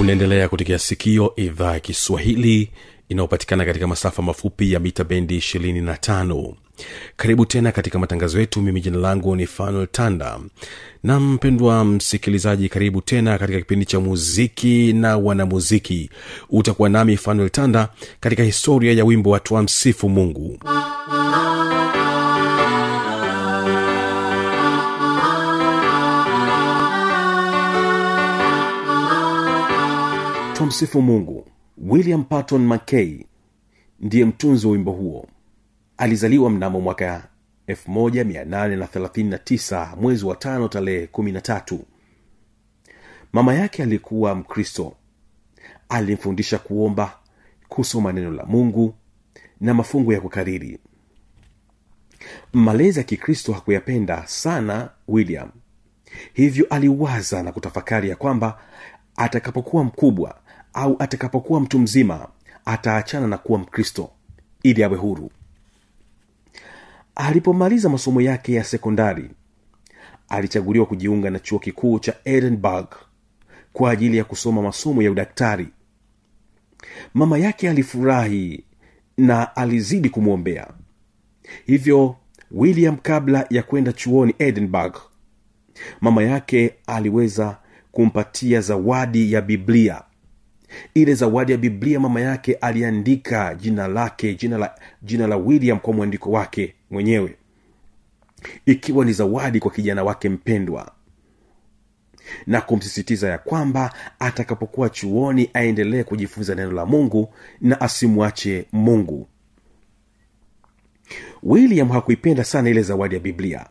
unaendelea kutekea sikio idhaa ya kiswahili inayopatikana katika masafa mafupi ya mita bendi 25 karibu tena katika matangazo yetu. Mimi jina langu ni fanuel tanda. Na mpendwa msikilizaji karibu tena katika kipindi cha muziki na wanamuziki. Utakuwa nami fanuel tanda katika historia ya wimbo watoa wa msifu mungu tumsifu mungu. William patton mckay ndiye mtunzi wa wimbo huo. Alizaliwa mnamo mwaka 1839 mwezi wa tano tarehe 13 mama yake alikuwa mkristo. Alimfundisha kuomba kusoma neno la mungu na mafungo ya kukariri. Malezi ya kikristo hakuyapenda sana william. Hivyo aliwaza na kutafakari ya kwamba atakapokuwa mkubwa au atakapokuwa mtu mzima ataachana na kuwa mkristo ili awe huru. Alipomaliza masomo yake ya sekondari alichaguliwa kujiunga na chuo kikuu cha edinburg kwa ajili ya kusoma masomo ya udaktari. Mama yake alifurahi na alizidi kumwombea. Hivyo william kabla ya kwenda chuoni edinburg mama yake aliweza kumpatia zawadi ya biblia ile zawadi ya biblia mama yake aliandika jina lake jina la jina la william kwa mwandiko wake mwenyewe. Ikiwa ni zawadi kwa kijana wake mpendwa. Na kumsisitiza ya kwamba atakapokuwa chuoni aendelee kujifunza neno la mungu na asimwache mungu. William hakuipenda sana ile zawadi ya biblia.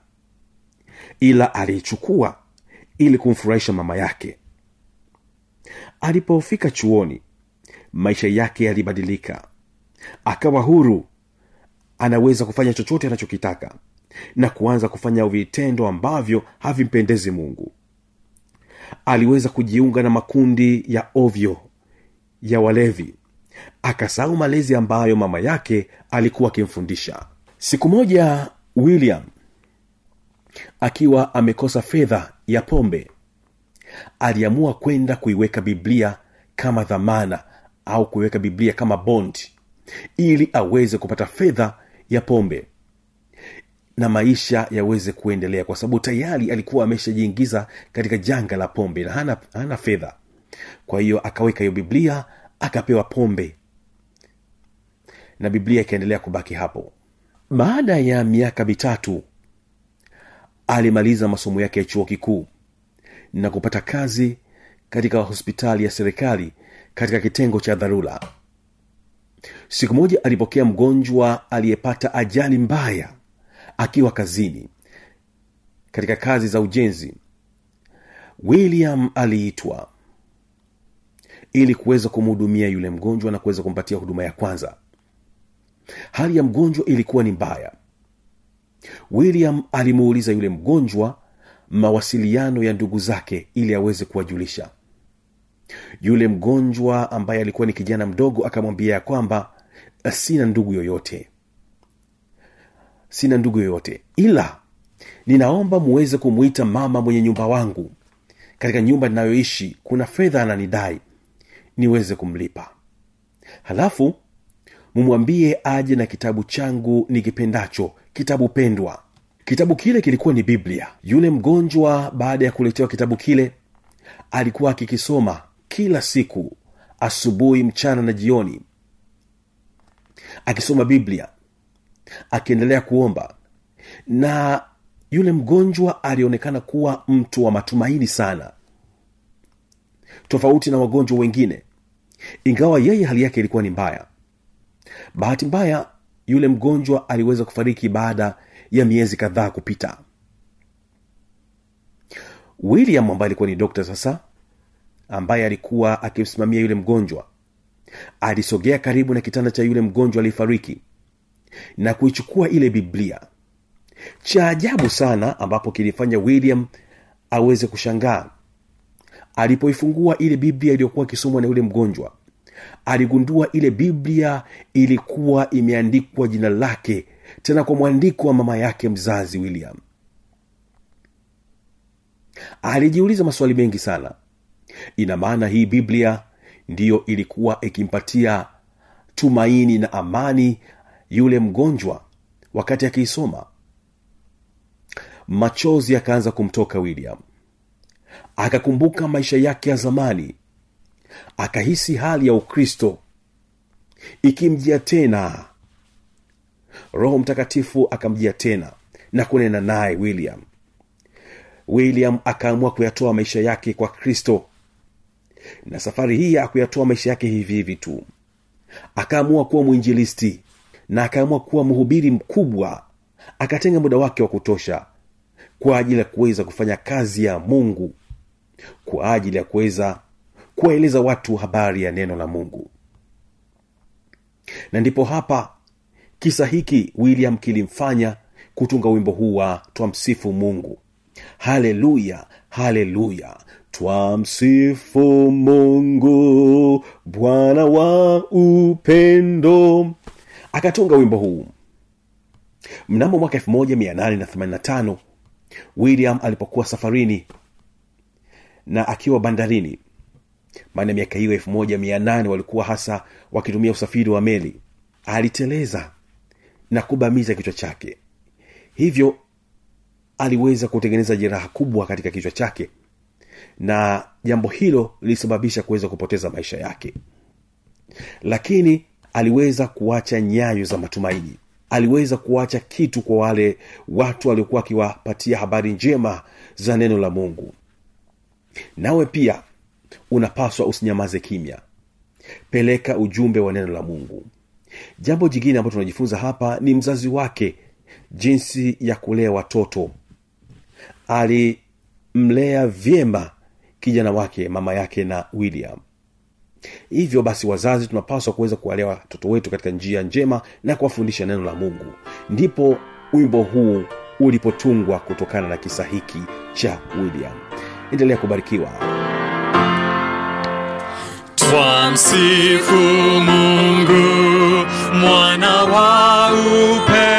Ila aliichukua ili kumfurahisha mama yake alipofika chuoni maisha yake yalibadilika. Akawa huru. Anaweza kufanya chochote anachokitaka na kuanza kufanya vitendo ambavyo havimpendezi mungu. Aliweza kujiunga na makundi ya ovyo ya walevi. Akasahau malezi ambayo mama yake alikuwa akimfundisha. Siku moja william akiwa amekosa fedha ya pombe aliamua kwenda kuiweka biblia kama dhamana au kuiweka biblia kama bond ili aweze kupata fedha ya pombe na maisha yaweze kuendelea kwa sababu tayari alikuwa ameshajiingiza katika janga la pombe na hana, hana fedha. Kwa hiyo akaweka hiyo biblia akapewa pombe. Na biblia ikaendelea kubaki hapo. Baada ya miaka mitatu alimaliza masomo yake ya chuo kikuu na kupata kazi katika hospitali ya serikali katika kitengo cha dharura. Siku moja alipokea mgonjwa aliyepata ajali mbaya akiwa kazini katika kazi za ujenzi. William aliitwa ili kuweza kumhudumia yule mgonjwa na kuweza kumpatia huduma ya kwanza. Hali ya mgonjwa ilikuwa ni mbaya. William alimuuliza yule mgonjwa mawasiliano ya ndugu zake ili aweze kuwajulisha. Yule mgonjwa ambaye alikuwa ni kijana mdogo akamwambia ya kwamba sina ndugu yoyote. Sina ndugu yoyote. Ila ninaomba muweze kumwita mama mwenye nyumba wangu. Katika nyumba ninayoishi kuna fedha ananidai. Niweze kumlipa. Halafu mumwambie aje na kitabu changu nikipendacho kitabu pendwa kitabu kile kilikuwa ni biblia. Yule mgonjwa baada ya kuletewa kitabu kile alikuwa akikisoma kila siku asubuhi mchana na jioni akisoma biblia akiendelea kuomba. Na yule mgonjwa alionekana kuwa mtu wa matumaini sana tofauti na wagonjwa wengine ingawa yeye hali yake ilikuwa ni mbaya. Bahati mbaya yule mgonjwa aliweza kufariki baada ya miezi kadhaa kupita. William ambaye alikuwa ni dokta sasa ambaye alikuwa akimsimamia yule mgonjwa alisogea karibu na kitanda cha yule mgonjwa aliyefariki na kuichukua ile biblia. Cha ajabu sana ambapo kilifanya william aweze kushangaa alipoifungua ile biblia iliyokuwa ikisomwa na yule mgonjwa aligundua ile biblia ilikuwa imeandikwa jina lake tena kwa mwandiko wa mama yake mzazi william. Alijiuliza maswali mengi sana. Ina maana hii biblia ndiyo ilikuwa ikimpatia tumaini na amani yule mgonjwa wakati akiisoma? Machozi akaanza kumtoka william. Akakumbuka maisha yake ya zamani akahisi hali ya ukristo ikimjia tena. Roho mtakatifu akamjia tena na kunena naye william. William akaamua kuyatoa maisha yake kwa kristo. Na safari hii akuyatoa maisha yake hivi hivi tu. Akaamua kuwa mwinjilisti na akaamua kuwa mhubiri mkubwa. Akatenga muda wake wa kutosha kwa ajili ya kuweza kufanya kazi ya mungu. Kwa ajili ya kuweza kuwaeleza watu habari ya neno la mungu. Na ndipo hapa kisa hiki william kilimfanya kutunga wimbo huu wa twamsifu mungu. Haleluya haleluya twamsifu mungu bwana wa upendo. Akatunga wimbo huu. Mnamo mwaka 1885 william alipokuwa safarini na akiwa bandarini maana miaka hiyo elfu moja mia nane walikuwa hasa wakitumia usafiri wa meli. Aliteleza na kubamiza kichwa chake. Hivyo aliweza kutengeneza jeraha kubwa katika kichwa chake. Na jambo hilo lilisababisha kuweza kupoteza maisha yake. Lakini aliweza kuacha nyayo za matumaini. Aliweza kuacha kitu kwa wale watu waliokuwa akiwapatia habari njema za neno la mungu. Nawe pia unapaswa usinyamaze kimya. Peleka ujumbe wa neno la mungu. Jambo jingine ambalo tunajifunza hapa ni mzazi wake jinsi ya kulea watoto. Alimlea vyema kijana wake mama yake na william. Hivyo basi wazazi tunapaswa kuweza kuwalea watoto wetu katika njia njema na kuwafundisha neno la mungu. Ndipo wimbo huu ulipotungwa kutokana na kisa hiki cha william. Endelea kubarikiwa twamsifu mungu mwana wa upendo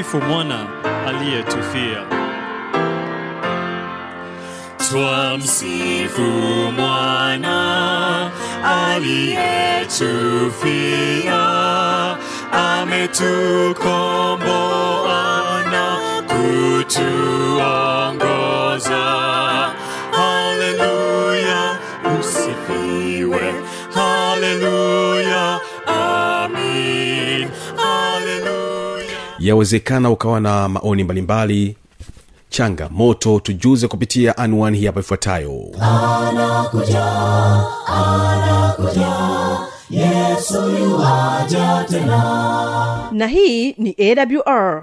tumsifu mwana aliyetufia. Twamsifu mwana aliyetufia. Ametukomboa na kutuongoza. Haleluya usifiwe. Haleluya yawezekana ukawa na maoni mbalimbali. Changamoto tujuze kupitia anwani hii hapa ifuatayo. Anakuja anakuja yesu yuaja tena. Na hii ni awr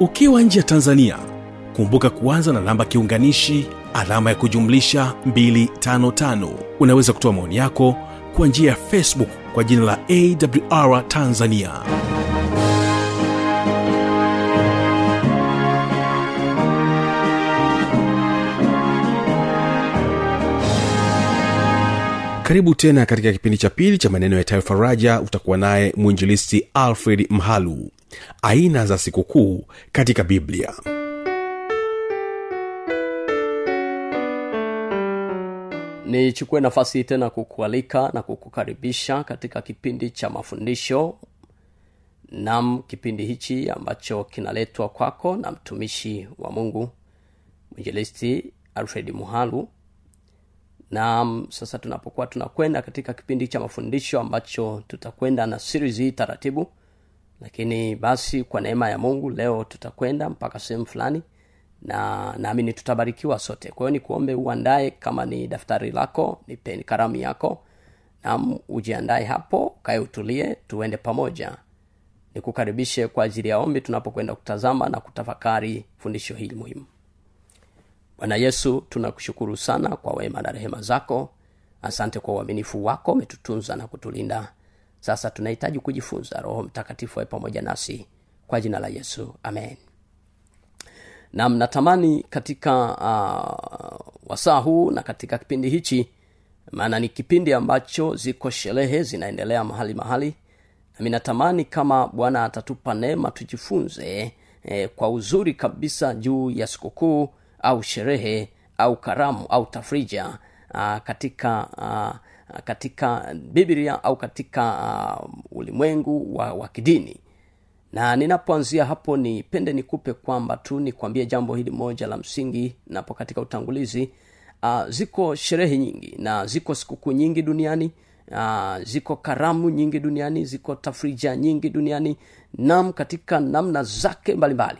ukiwa nje ya tanzania kumbuka kuanza na namba kiunganishi alama ya kujumlisha 255 unaweza kutoa maoni yako kwa njia ya facebook kwa jina la awr tanzania. Karibu tena katika kipindi cha pili cha maneno ya faraja utakuwa naye mwinjilisti alfred mhalu aina za sikukuu katika biblia. Nichukue nafasi tena kukualika na kukukaribisha katika kipindi cha mafundisho. Nam kipindi hichi ambacho kinaletwa kwako na mtumishi wa mungu mwinjilisti alfred muhalu. Nam sasa tunapokuwa tunakwenda katika kipindi cha mafundisho ambacho tutakwenda na series hii taratibu lakini basi kwa neema ya mungu leo tutakwenda mpaka sehemu fulani na naamini tutabarikiwa sote. Kwa hiyo nikuombe uandae kama ni daftari lako ni peni karamu yako nam ujiandae hapo kae utulie tuende pamoja. Nikukaribishe kwa ajili ya ombi tunapokwenda kutazama na kutafakari fundisho hili muhimu. Bwana yesu tunakushukuru sana kwa wema na rehema zako. Asante kwa uaminifu wako umetutunza na kutulinda sasa tunahitaji kujifunza roho mtakatifu awe pamoja nasi kwa jina la yesu. Amen. Na mnatamani katika uh, wasaa huu na katika kipindi hichi maana ni kipindi ambacho ziko sherehe zinaendelea mahali mahali nami natamani kama bwana atatupa neema tujifunze eh, kwa uzuri kabisa juu ya sikukuu au sherehe au karamu au tafrija uh, katika uh, katika biblia au katika uh, ulimwengu wa, wa kidini. Na ninapoanzia hapo nipende nikupe kwamba tu nikwambie jambo hili moja la msingi napo katika utangulizi uh, ziko sherehe nyingi na ziko sikukuu nyingi duniani uh, ziko karamu nyingi duniani ziko tafrija nyingi duniani nam katika namna zake mbalimbali.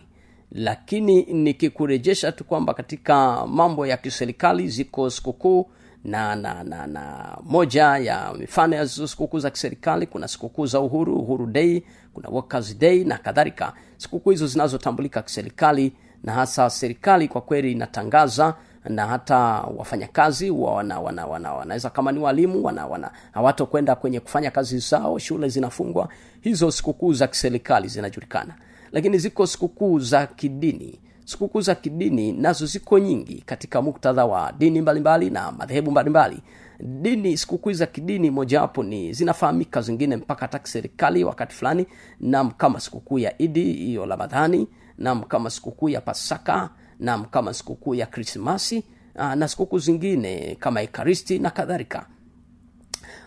Lakini nikikurejesha tu kwamba katika mambo ya kiserikali ziko sikukuu na na na na moja ya mifano ya sikukuu za kiserikali. Kuna sikukuu za uhuru uhuru day kuna workers day na kadhalika. Sikukuu hizo zinazotambulika kiserikali na hasa serikali kwa kweli inatangaza na hata wafanyakazi wana, wana, wana, wanaweza kama ni walimu wana hawatokwenda kwenye kufanya kazi zao shule zinafungwa. Hizo sikukuu za kiserikali zinajulikana. Lakini ziko sikukuu za kidini sikukuu za kidini nazo ziko nyingi katika muktadha wa dini mbalimbali mbali na madhehebu mbalimbali. Dini sikukuu za kidini mojawapo ni zinafahamika zingine mpaka hata kiserikali wakati fulani nam kama sikukuu ya idi hiyo ramadhani nam kama sikukuu ya pasaka nam kama sikukuu ya krismasi na sikukuu zingine kama ekaristi na kadhalika.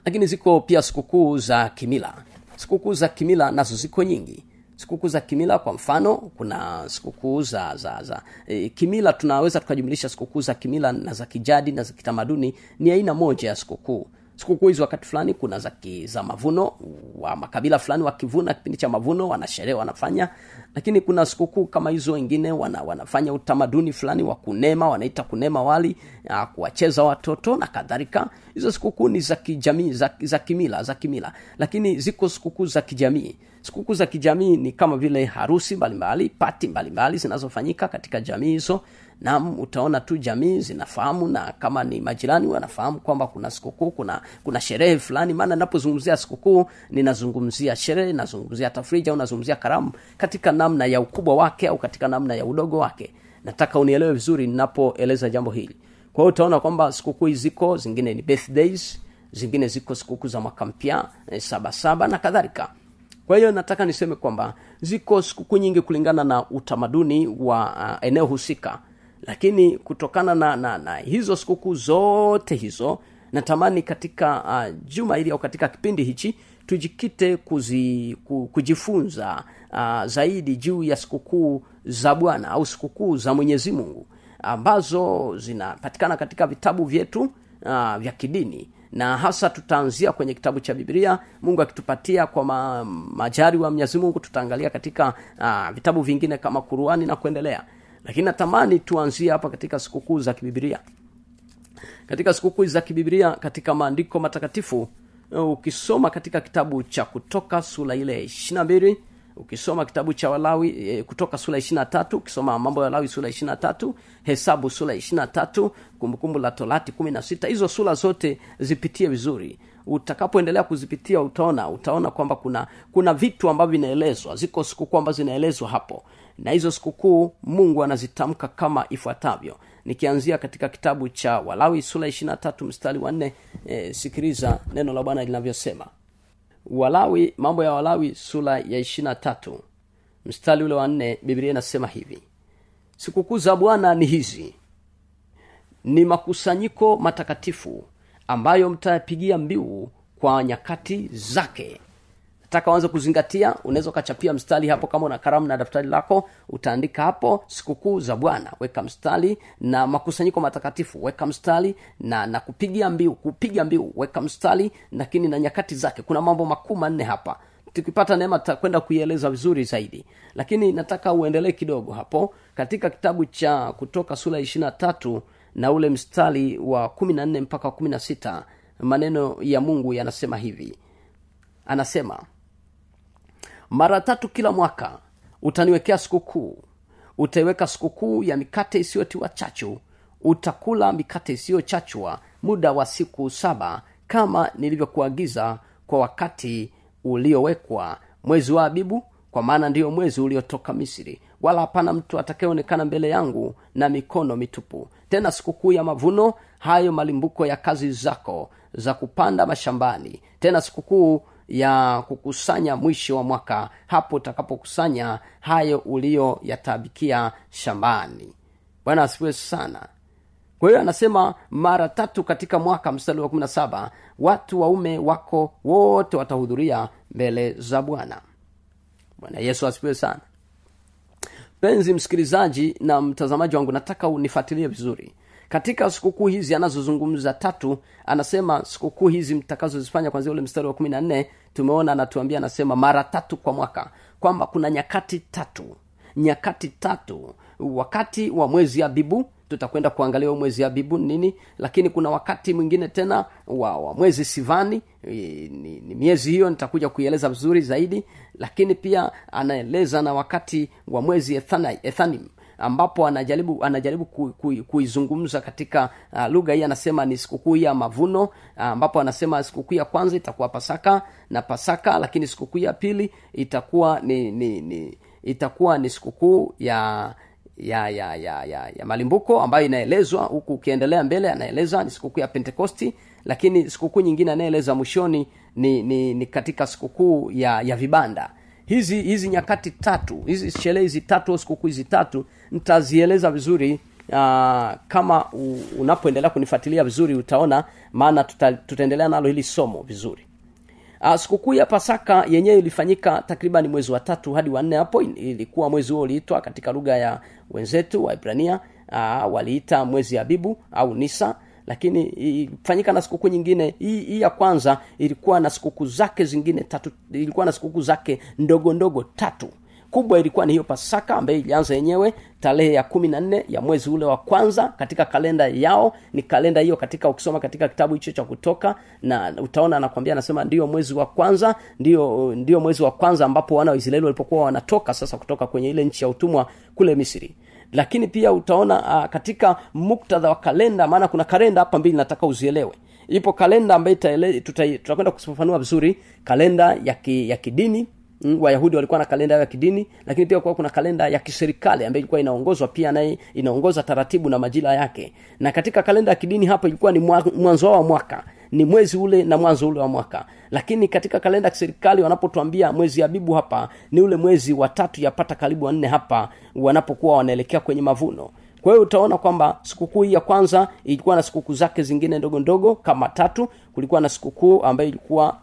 Lakini ziko pia sikukuu za kimila. Sikukuu za kimila nazo ziko nyingi sikukuu za kimila kwa mfano kuna sikukuu za za za e, kimila tunaweza tukajumlisha sikukuu za kimila na za kijadi na za kitamaduni ni aina moja ya sikukuu sikukuu hizi wakati fulani kuna za, mavuno wa makabila fulani wakivuna kipindi cha mavuno wanasherehe wanafanya. Lakini kuna sikukuu kama hizo wengine wana, wanafanya utamaduni fulani wa kunema wanaita kunema wali kuwacheza watoto na kadhalika. Hizo sikukuu ni za kijamii za, za kimila za kimila. Lakini ziko sikukuu za kijamii. Sikukuu za kijamii ni kama vile harusi mbalimbali pati mbalimbali zinazofanyika katika jamii hizo nam utaona tu jamii zinafahamu na kama ni majirani wanafahamu kwamba kuna sikukuu kuna kuna sherehe fulani. Maana napozungumzia sikukuu ninazungumzia sherehe nazungumzia tafrija au nazungumzia karamu katika namna ya ukubwa wake au katika namna ya udogo wake. Nataka unielewe vizuri ninapoeleza jambo hili. Kwa hiyo utaona kwamba sikukuu ziko zingine ni birthdays zingine ziko sikukuu za mwaka mpya eh, sabasaba na kadhalika. Kwa hiyo nataka niseme kwamba ziko sikukuu nyingi kulingana na utamaduni wa uh, eneo husika lakini kutokana na, na, na hizo sikukuu zote hizo natamani katika uh, juma hili au katika kipindi hichi tujikite kuzi, ku, kujifunza uh, zaidi juu ya sikukuu za bwana au sikukuu za mwenyezi mungu ambazo zinapatikana katika vitabu vyetu uh, vya kidini. Na hasa tutaanzia kwenye kitabu cha biblia. Mungu akitupatia kwa ma, majari wa mwenyezi mungu tutaangalia katika uh, vitabu vingine kama kuruani na kuendelea lakini natamani tuanzie hapa katika sikukuu za kibibilia katika sikukuu za kibibilia katika maandiko matakatifu ukisoma katika kitabu cha kutoka sura ile ishirina mbili ukisoma kitabu cha walawi e, kutoka sura ishirina tatu ukisoma mambo ya walawi sura ishirina tatu hesabu sura ishirina tatu kumbukumbu la torati kumi na sita hizo sura zote zipitie vizuri. Utakapoendelea kuzipitia utaona utaona kwamba kuna kuna vitu ambavyo vinaelezwa ziko sikukuu ambazo zinaelezwa hapo na hizo sikukuu mungu anazitamka kama ifuatavyo. Nikianzia katika kitabu cha walawi sura ishirina tatu mstari wa nne e, sikiliza neno la bwana linavyosema. Walawi mambo ya walawi sura ya ishirina tatu mstari ule wa nne biblia inasema hivi. Sikukuu za bwana ni hizi. Ni makusanyiko matakatifu ambayo mtayapigia mbiu kwa nyakati zake nataka uanze kuzingatia unaweza ukachapia mstari hapo kama una karamu na daftari lako utaandika hapo sikukuu za bwana. Weka mstari na makusanyiko matakatifu. Weka mstari na na kupigia mbiu kupiga mbiu. Weka mstari lakini na nyakati zake. Kuna mambo makuu manne hapa. Tukipata neema tutakwenda kuieleza vizuri zaidi. Lakini nataka uendelee kidogo hapo katika kitabu cha kutoka sura ishirina tatu na ule mstari wa kumi na nne mpaka kumi na sita maneno ya mungu yanasema hivi. Anasema mara tatu kila mwaka utaniwekea sikukuu. Utaiweka sikukuu ya mikate isiyotiwa chachu. Utakula mikate isiyochachwa muda wa siku saba kama nilivyokuagiza kwa wakati uliowekwa mwezi wa abibu kwa maana ndiyo mwezi uliotoka misri. Wala hapana mtu atakayeonekana mbele yangu na mikono mitupu. Tena sikukuu ya mavuno hayo malimbuko ya kazi zako za kupanda mashambani. Tena sikukuu ya kukusanya mwisho wa mwaka hapo utakapokusanya hayo uliyoyatabikia shambani. Bwana asifiwe sana. Kwa hiyo anasema mara tatu katika mwaka mstari wa kumi na saba watu waume wako wote watahudhuria mbele za bwana. Bwana yesu asifiwe sana. Penzi msikilizaji na mtazamaji wangu nataka unifuatilie vizuri katika sikukuu hizi anazozungumza tatu anasema sikukuu hizi mtakazozifanya kwanzia ule mstari wa kumi na nne tumeona anatuambia anasema mara tatu kwa mwaka kwamba kuna nyakati tatu. Nyakati tatu wakati wa mwezi abibu tutakwenda kuangalia mwezi abibu nini lakini kuna wakati mwingine tena wa, wa mwezi sivani e, ni, ni miezi hiyo nitakuja kuieleza vizuri zaidi lakini pia anaeleza na wakati wa mwezi ethanim ambapo anajaribu anajaribu ku, ku, kuizungumza katika uh, lugha hii. Anasema ni sikukuu ya mavuno uh, ambapo anasema sikukuu ya kwanza itakuwa pasaka na pasaka lakini sikukuu ya pili itakuwa ni, ni, ni itakuwa ni sikukuu ya ya ya ya ya, ya malimbuko ambayo inaelezwa huku ukiendelea mbele anaeleza ni sikukuu ya pentekosti lakini sikukuu nyingine anayeeleza mwishoni ni, ni, ni katika sikukuu ya ya vibanda hizi hizi nyakati tatu hizi sherehe hizi tatu au sikukuu hizi tatu nitazieleza vizuri uh, kama unapoendelea kunifuatilia vizuri utaona maana tuta, tutaendelea nalo hili somo vizuri. Uh, sikukuu ya pasaka yenyewe ilifanyika takriban mwezi wa tatu hadi wanne hapo. Ilikuwa mwezi huo uliitwa katika lugha ya wenzetu waibrania uh, waliita mwezi abibu au nisa lakini ifanyika na sikukuu nyingine hii, ya kwanza ilikuwa na sikukuu zake zingine tatu ilikuwa na sikukuu zake ndogo ndogo tatu. Kubwa ilikuwa ni hiyo pasaka ambayo ilianza yenyewe tarehe ya kumi na nne ya mwezi ule wa kwanza katika kalenda yao. Ni kalenda hiyo katika ukisoma katika kitabu hicho cha kutoka na utaona anakwambia anasema ndio mwezi wa kwanza ndio ndio mwezi wa kwanza ambapo wana wa israeli walipokuwa wanatoka sasa kutoka kwenye ile nchi ya utumwa kule misri lakini pia utaona uh, katika muktadha wa kalenda maana kuna kalenda hapa mbili nataka uzielewe. Ipo kalenda ambayo tutakwenda kufafanua vizuri kalenda ya, ki, ya kidini. Mm, wayahudi walikuwa na kalenda ya kidini lakini pia kuwa kuna kalenda ya kiserikali ambayo ilikuwa inaongozwa pia naye inaongoza taratibu na majira yake. Na katika kalenda ya kidini hapo ilikuwa ni mwanzo wa mwaka ni mwezi ule na mwanzo ule wa mwaka. Lakini katika kalenda ya kiserikali wanapotuambia mwezi abibu hapa ni ule mwezi wa tatu yapata karibu wanne hapa wanapokuwa wanaelekea kwenye mavuno. Kwa hiyo utaona kwamba sikukuu hii ya kwanza ilikuwa na sikukuu zake zingine ndogo ndogo kama tatu. Kulikuwa na sikukuu ambayo ilikuwa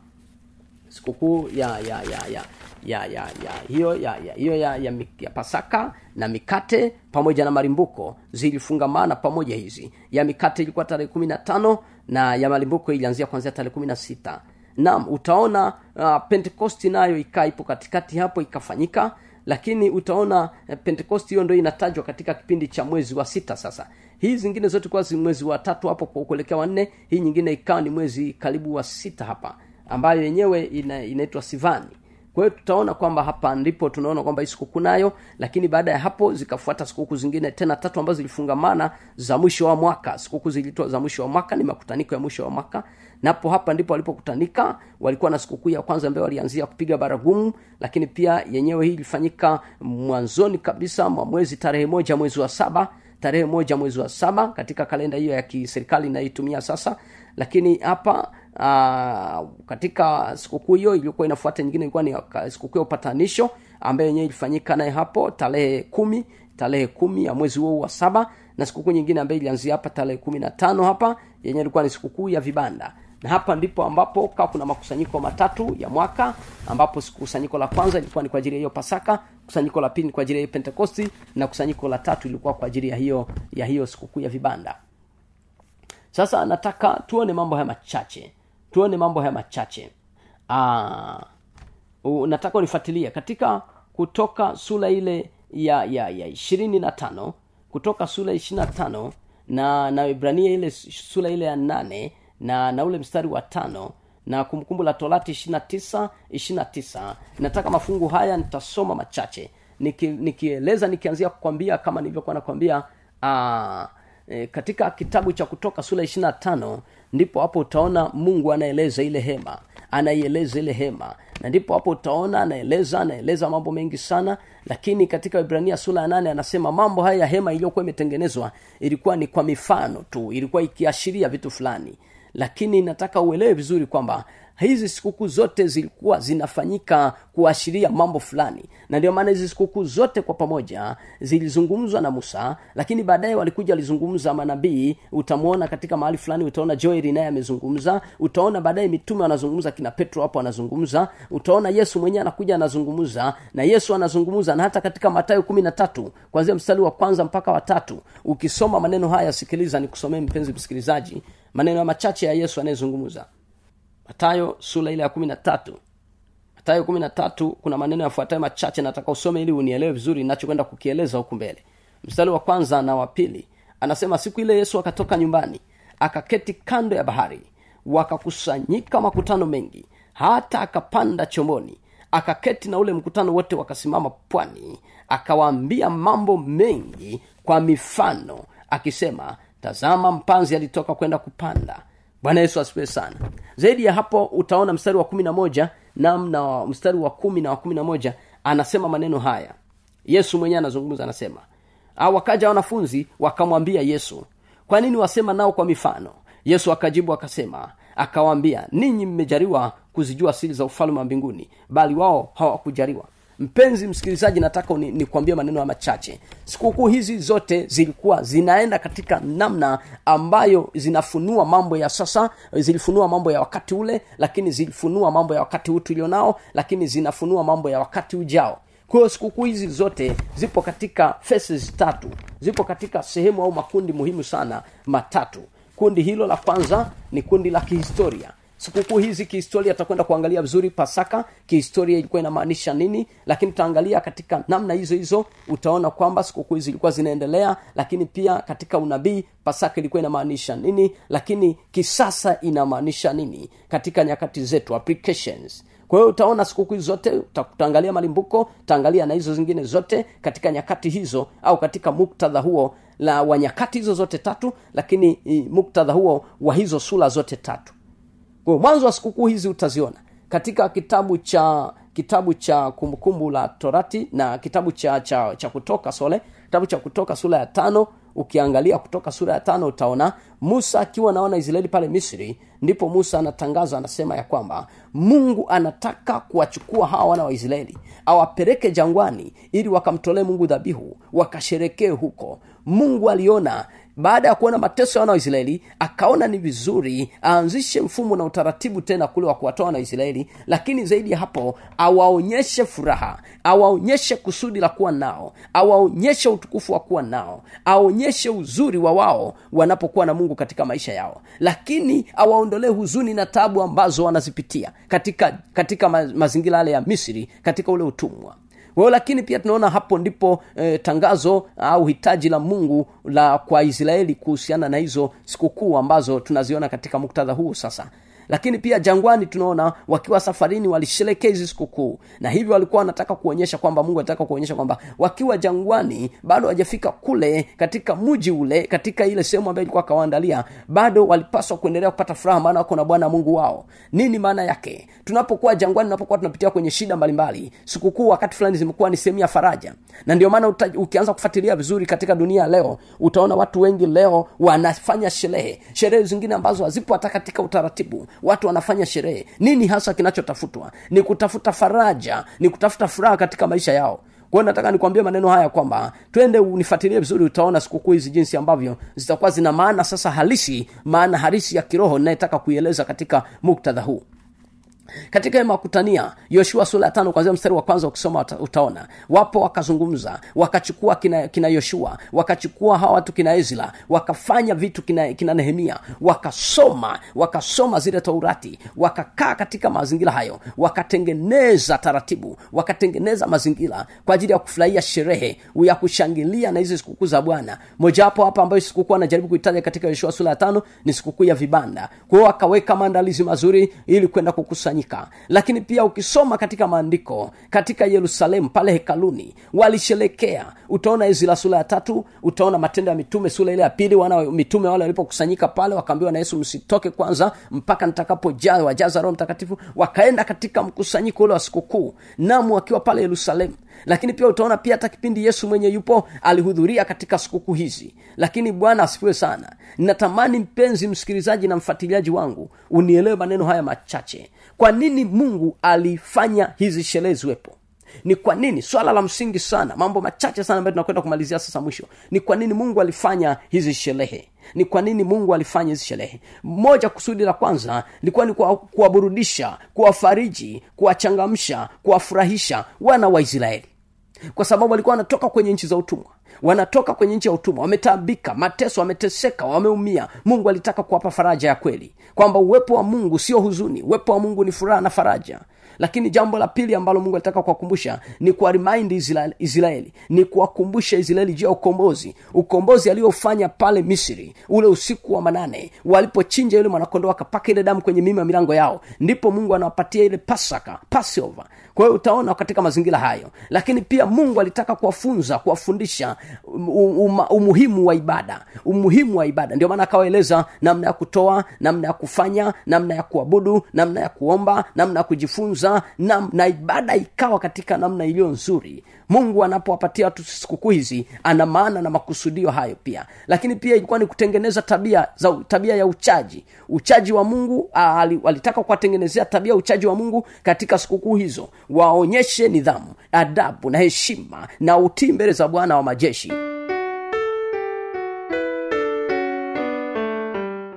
sikukuu ya ya ya ya ya ya ya hiyo ya ya hiyo ya, ya, ya pasaka na mikate pamoja na malimbuko zilifungamana pamoja hizi. Ya mikate ilikuwa tarehe kumi na tano na ya malimbuko ilianzia kuanzia tarehe kumi na sita. Naam utaona uh, pentekosti nayo ikaa ipo katikati hapo ikafanyika lakini utaona eh, pentekosti hiyo ndo inatajwa katika kipindi cha mwezi wa sita sasa. Hii zingine zote kuwa mwezi wa tatu hapo kuelekea wanne hii nyingine ikawa ni mwezi karibu wa sita hapa ambayo yenyewe ina, inaitwa sivani kwa hiyo tutaona kwamba hapa ndipo tunaona kwamba hii sikukuu nayo lakini baada ya hapo zikafuata sikukuu zingine tena tatu ambazo zilifungamana za mwisho wa mwaka. Sikukuu zilitoa za mwisho wa mwaka ni makutaniko ya mwisho wa mwaka. Napo hapa ndipo walipokutanika walikuwa na sikukuu ya kwanza ambayo walianzia kupiga baragumu lakini pia yenyewe hii ilifanyika mwanzoni kabisa mwa mwezi tarehe moja mwezi wa saba tarehe moja mwezi wa saba katika kalenda hiyo ya kiserikali inayoitumia sasa. Lakini hapa uh, katika sikukuu hiyo iliyokuwa inafuata nyingine ilikuwa ni sikukuu ya upatanisho ambayo yenyewe ilifanyika naye hapo tarehe kumi tarehe kumi ya mwezi huo wa saba na sikukuu nyingine ambayo ilianzia hapa tarehe kumi na tano hapa yenyewe ilikuwa ni sikukuu ya vibanda. Na hapa ndipo ambapo kaa kuna makusanyiko matatu ya mwaka ambapo kusanyiko la kwanza ilikuwa ni kwa ajili ya hiyo pasaka kusanyiko la pili ni kwa ajili ya hiyo pentekosti na kusanyiko la tatu ilikuwa kwa ajili ya hiyo ya hiyo sikukuu ya vibanda. Sasa nataka tuone mambo haya machache tuone mambo haya machache. Aa, nataka unifuatilia katika kutoka sura ile ya ya ya ishirini na tano kutoka sura ishiri na tano na na ibrania ile sura ile ya nane na na ule mstari wa tano na kumbukumbu la torati ishirina tisa ishirina tisa. Nataka mafungu haya nitasoma machache. Niki, nikieleza nikianzia kukwambia kama nilivyokuwa nakwambia aa, e, katika kitabu cha kutoka sura ishirina tano ndipo hapo utaona mungu anaeleza ile hema anaieleza ile hema. Na ndipo hapo utaona anaeleza anaeleza mambo mengi sana lakini katika ibrania sura ya nane anasema mambo haya ya hema iliyokuwa imetengenezwa ilikuwa ni kwa mifano tu ilikuwa ikiashiria vitu fulani. Lakini nataka uelewe vizuri kwamba hizi sikukuu zote zilikuwa zinafanyika kuashiria mambo fulani. Na ndio maana hizi sikukuu zote kwa pamoja zilizungumzwa na musa lakini baadaye walikuja walizungumza manabii. Utamwona katika mahali fulani utaona joeli naye amezungumza utaona baadaye mitume wanazungumza kina petro hapo anazungumza utaona yesu mwenyewe anakuja anazungumza na yesu anazungumza na hata katika matayo kumi na tatu kwanzia mstari wa kwanza mpaka watatu ukisoma maneno haya sikiliza nikusomee mpenzi msikilizaji maneno machache ya yesu anayezungumza matayo sura ile ya kumi na tatu. Matayo kumi na tatu kuna maneno yafuatayo machache nataka usome ili unielewe vizuri inachokwenda kukieleza huku mbele. Mstari wa kwanza na wa pili anasema siku ile yesu akatoka nyumbani akaketi kando ya bahari wakakusanyika makutano mengi hata akapanda chomboni akaketi na ule mkutano wote wakasimama pwani akawaambia mambo mengi kwa mifano akisema tazama mpanzi alitoka kwenda kupanda bwana yesu asifiwe sana. Zaidi ya hapo utaona mstari wa kumi na moja namna mstari wa kumi na wa kumi na moja anasema maneno haya. Yesu mwenyewe anazungumza anasema "Ah, wakaja wanafunzi wakamwambia yesu kwa nini wasema nao kwa mifano? Yesu akajibu akasema akawaambia ninyi mmejaliwa kuzijua siri za ufalme wa mbinguni bali wao hawakujaliwa mpenzi msikilizaji nataka ni- maneno machache. Sikukuu hizi zote zilikuwa zinaenda katika namna ambayo zinafunua mambo ya sasa zilifunua mambo ya wakati ule lakini zilifunua mambo ya wakati huu tulionao lakini zinafunua mambo ya wakati ujao. Kwa hiyo sikukuu hizi zote zipo katika faces tatu. Zipo katika sehemu au makundi muhimu sana matatu. Kundi hilo la kwanza ni kundi la kihistoria sikukuu hizi kihistoria tutakwenda kuangalia vizuri pasaka kihistoria ilikuwa inamaanisha nini lakini tutaangalia katika namna hizo hizo utaona kwamba sikukuu hizi ilikuwa zinaendelea lakini pia katika unabii pasaka ilikuwa inamaanisha nini lakini kisasa inamaanisha nini katika nyakati zetu applications. Kwa hiyo utaona sikukuu zote uta- utaangalia malimbuko utaangalia na hizo zingine zote katika nyakati hizo au katika muktadha huo la wa nyakati hizo zote tatu lakini muktadha huo wa hizo sura zote tatu kwa mwanzo wa sikukuu hizi utaziona katika kitabu cha kitabu cha kumbukumbu la torati na kitabu cha cha, cha kutoka sole kitabu cha kutoka sura ya tano. Ukiangalia kutoka sura ya tano utaona musa akiwa naona israeli pale misri ndipo musa anatangaza anasema ya kwamba mungu anataka kuwachukua hawa wana wa israeli awapeleke jangwani ili wakamtolee mungu dhabihu wakasherekee huko. Mungu aliona baada ya kuona mateso ya wana wa israeli akaona ni vizuri aanzishe mfumo na utaratibu tena kule wa kuwatoa wana waisraeli lakini zaidi ya hapo awaonyeshe furaha awaonyeshe kusudi la kuwa nao awaonyeshe utukufu wa kuwa nao aonyeshe uzuri wa wao wanapokuwa na mungu katika maisha yao. Lakini awaondolee huzuni na tabu ambazo wanazipitia katika katika ma, mazingira yale ya misri katika ule utumwa kwa lakini pia tunaona hapo ndipo e, tangazo au hitaji la mungu la kwa israeli kuhusiana na hizo sikukuu ambazo tunaziona katika muktadha huu sasa lakini pia jangwani tunaona wakiwa safarini walisherekea hizi sikukuu. Na hivyo walikuwa wanataka kuonyesha kwamba mungu anataka kuonyesha kwamba wakiwa jangwani bado hawajafika kule katika mji ule katika ile sehemu ambayo ilikuwa akawaandalia bado walipaswa kuendelea kupata furaha maana wako na bwana mungu wao. Nini maana yake? Tunapokuwa jangwani tunapokuwa tunapitia kwenye shida mbalimbali sikukuu wakati fulani zimekuwa ni sehemu ya faraja. Na ndio maana ukianza kufuatilia vizuri katika dunia leo utaona watu wengi leo wanafanya sherehe. Sherehe zingine ambazo hazipo hata katika utaratibu watu wanafanya sherehe. Nini hasa kinachotafutwa? Ni kutafuta faraja ni kutafuta furaha katika maisha yao. Kwa nataka nikwambie maneno haya kwamba twende unifuatilie vizuri utaona sikukuu hizi jinsi ambavyo zitakuwa zina maana sasa halisi maana halisi ya kiroho inayetaka kuieleza katika muktadha huu katika hema yoshua sura ya tano kwanzia mstari wa kwanza ukisoma utaona wapo wakazungumza wakachukua kina, kina yoshua wakachukua hawa watu kina ezra wakafanya vitu kina, kina nehemia wakasoma wakasoma zile taurati wakakaa katika mazingira hayo wakatengeneza taratibu wakatengeneza mazingira kwa ajili ya kufurahia sherehe ya kushangilia na hizi sikukuu za bwana. Mojawapo hapa ambayo sikukuu anajaribu kuitaja katika yoshua sura ya tano ni sikukuu ya vibanda. Kwa hiyo wakaweka maandalizi mazuri ili kwenda kukusanyika lakini pia ukisoma katika maandiko katika yerusalemu pale hekaluni walisherekea. Utaona ezra sura ya tatu utaona matendo ya mitume sura ile ya pili wana mitume wale walipokusanyika pale wakaambiwa na yesu msitoke kwanza mpaka nitakapojaa wajaza roho mtakatifu. Wakaenda katika mkusanyiko ule wa sikukuu namu wakiwa pale yerusalemu. Lakini pia utaona pia hata kipindi yesu mwenye yupo alihudhuria katika sikukuu hizi. Lakini bwana asifiwe sana. Natamani mpenzi msikilizaji na mfuatiliaji wangu unielewe maneno haya machache kwa nini mungu alifanya hizi sherehe ziwepo? Ni kwa nini? Swala la msingi sana mambo machache sana ambayo tunakwenda kumalizia sasa mwisho. Ni kwa nini mungu alifanya hizi sherehe? Ni kwa nini mungu alifanya hizi sherehe? Moja kusudi la kwanza likuwa ni kuwaburudisha kuwafariji kuwachangamsha kuwafurahisha wana wa israeli kwa sababu walikuwa wanatoka kwenye nchi za utumwa. Wanatoka kwenye nchi ya utumwa. Wametaabika mateso wameteseka wameumia. Mungu alitaka kuwapa faraja ya kweli. Kwamba uwepo wa mungu sio huzuni. Uwepo wa mungu ni furaha na faraja lakini jambo la pili ambalo mungu alitaka kuwakumbusha ni kuwarimaindi israeli, israeli ni kuwakumbusha israeli juu ya ukombozi. Ukombozi aliofanya pale misri ule usiku wa manane walipochinja yule mwanakondo akapaka ile damu kwenye mima milango yao ndipo mungu anawapatia ile pasaka passover. Kwa hiyo utaona katika mazingira hayo. Lakini pia mungu alitaka kuwafunza kuwafundisha um, umuhimu wa ibada umuhimu wa ibada. Ndio maana akawaeleza namna ya kutoa namna ya kufanya namna ya kuabudu namna ya kuomba namna ya kujifunza na, na ibada ikawa katika namna iliyo nzuri mungu anapowapatia watu sikukuu hizi ana maana na makusudio hayo pia. Lakini pia ilikuwa ni kutengeneza tabia za tabia ya uchaji. Uchaji wa mungu alitaka kuwatengenezea tabia ya uchaji wa mungu katika sikukuu hizo. Waonyeshe nidhamu adabu na heshima na utii mbele za bwana wa majeshi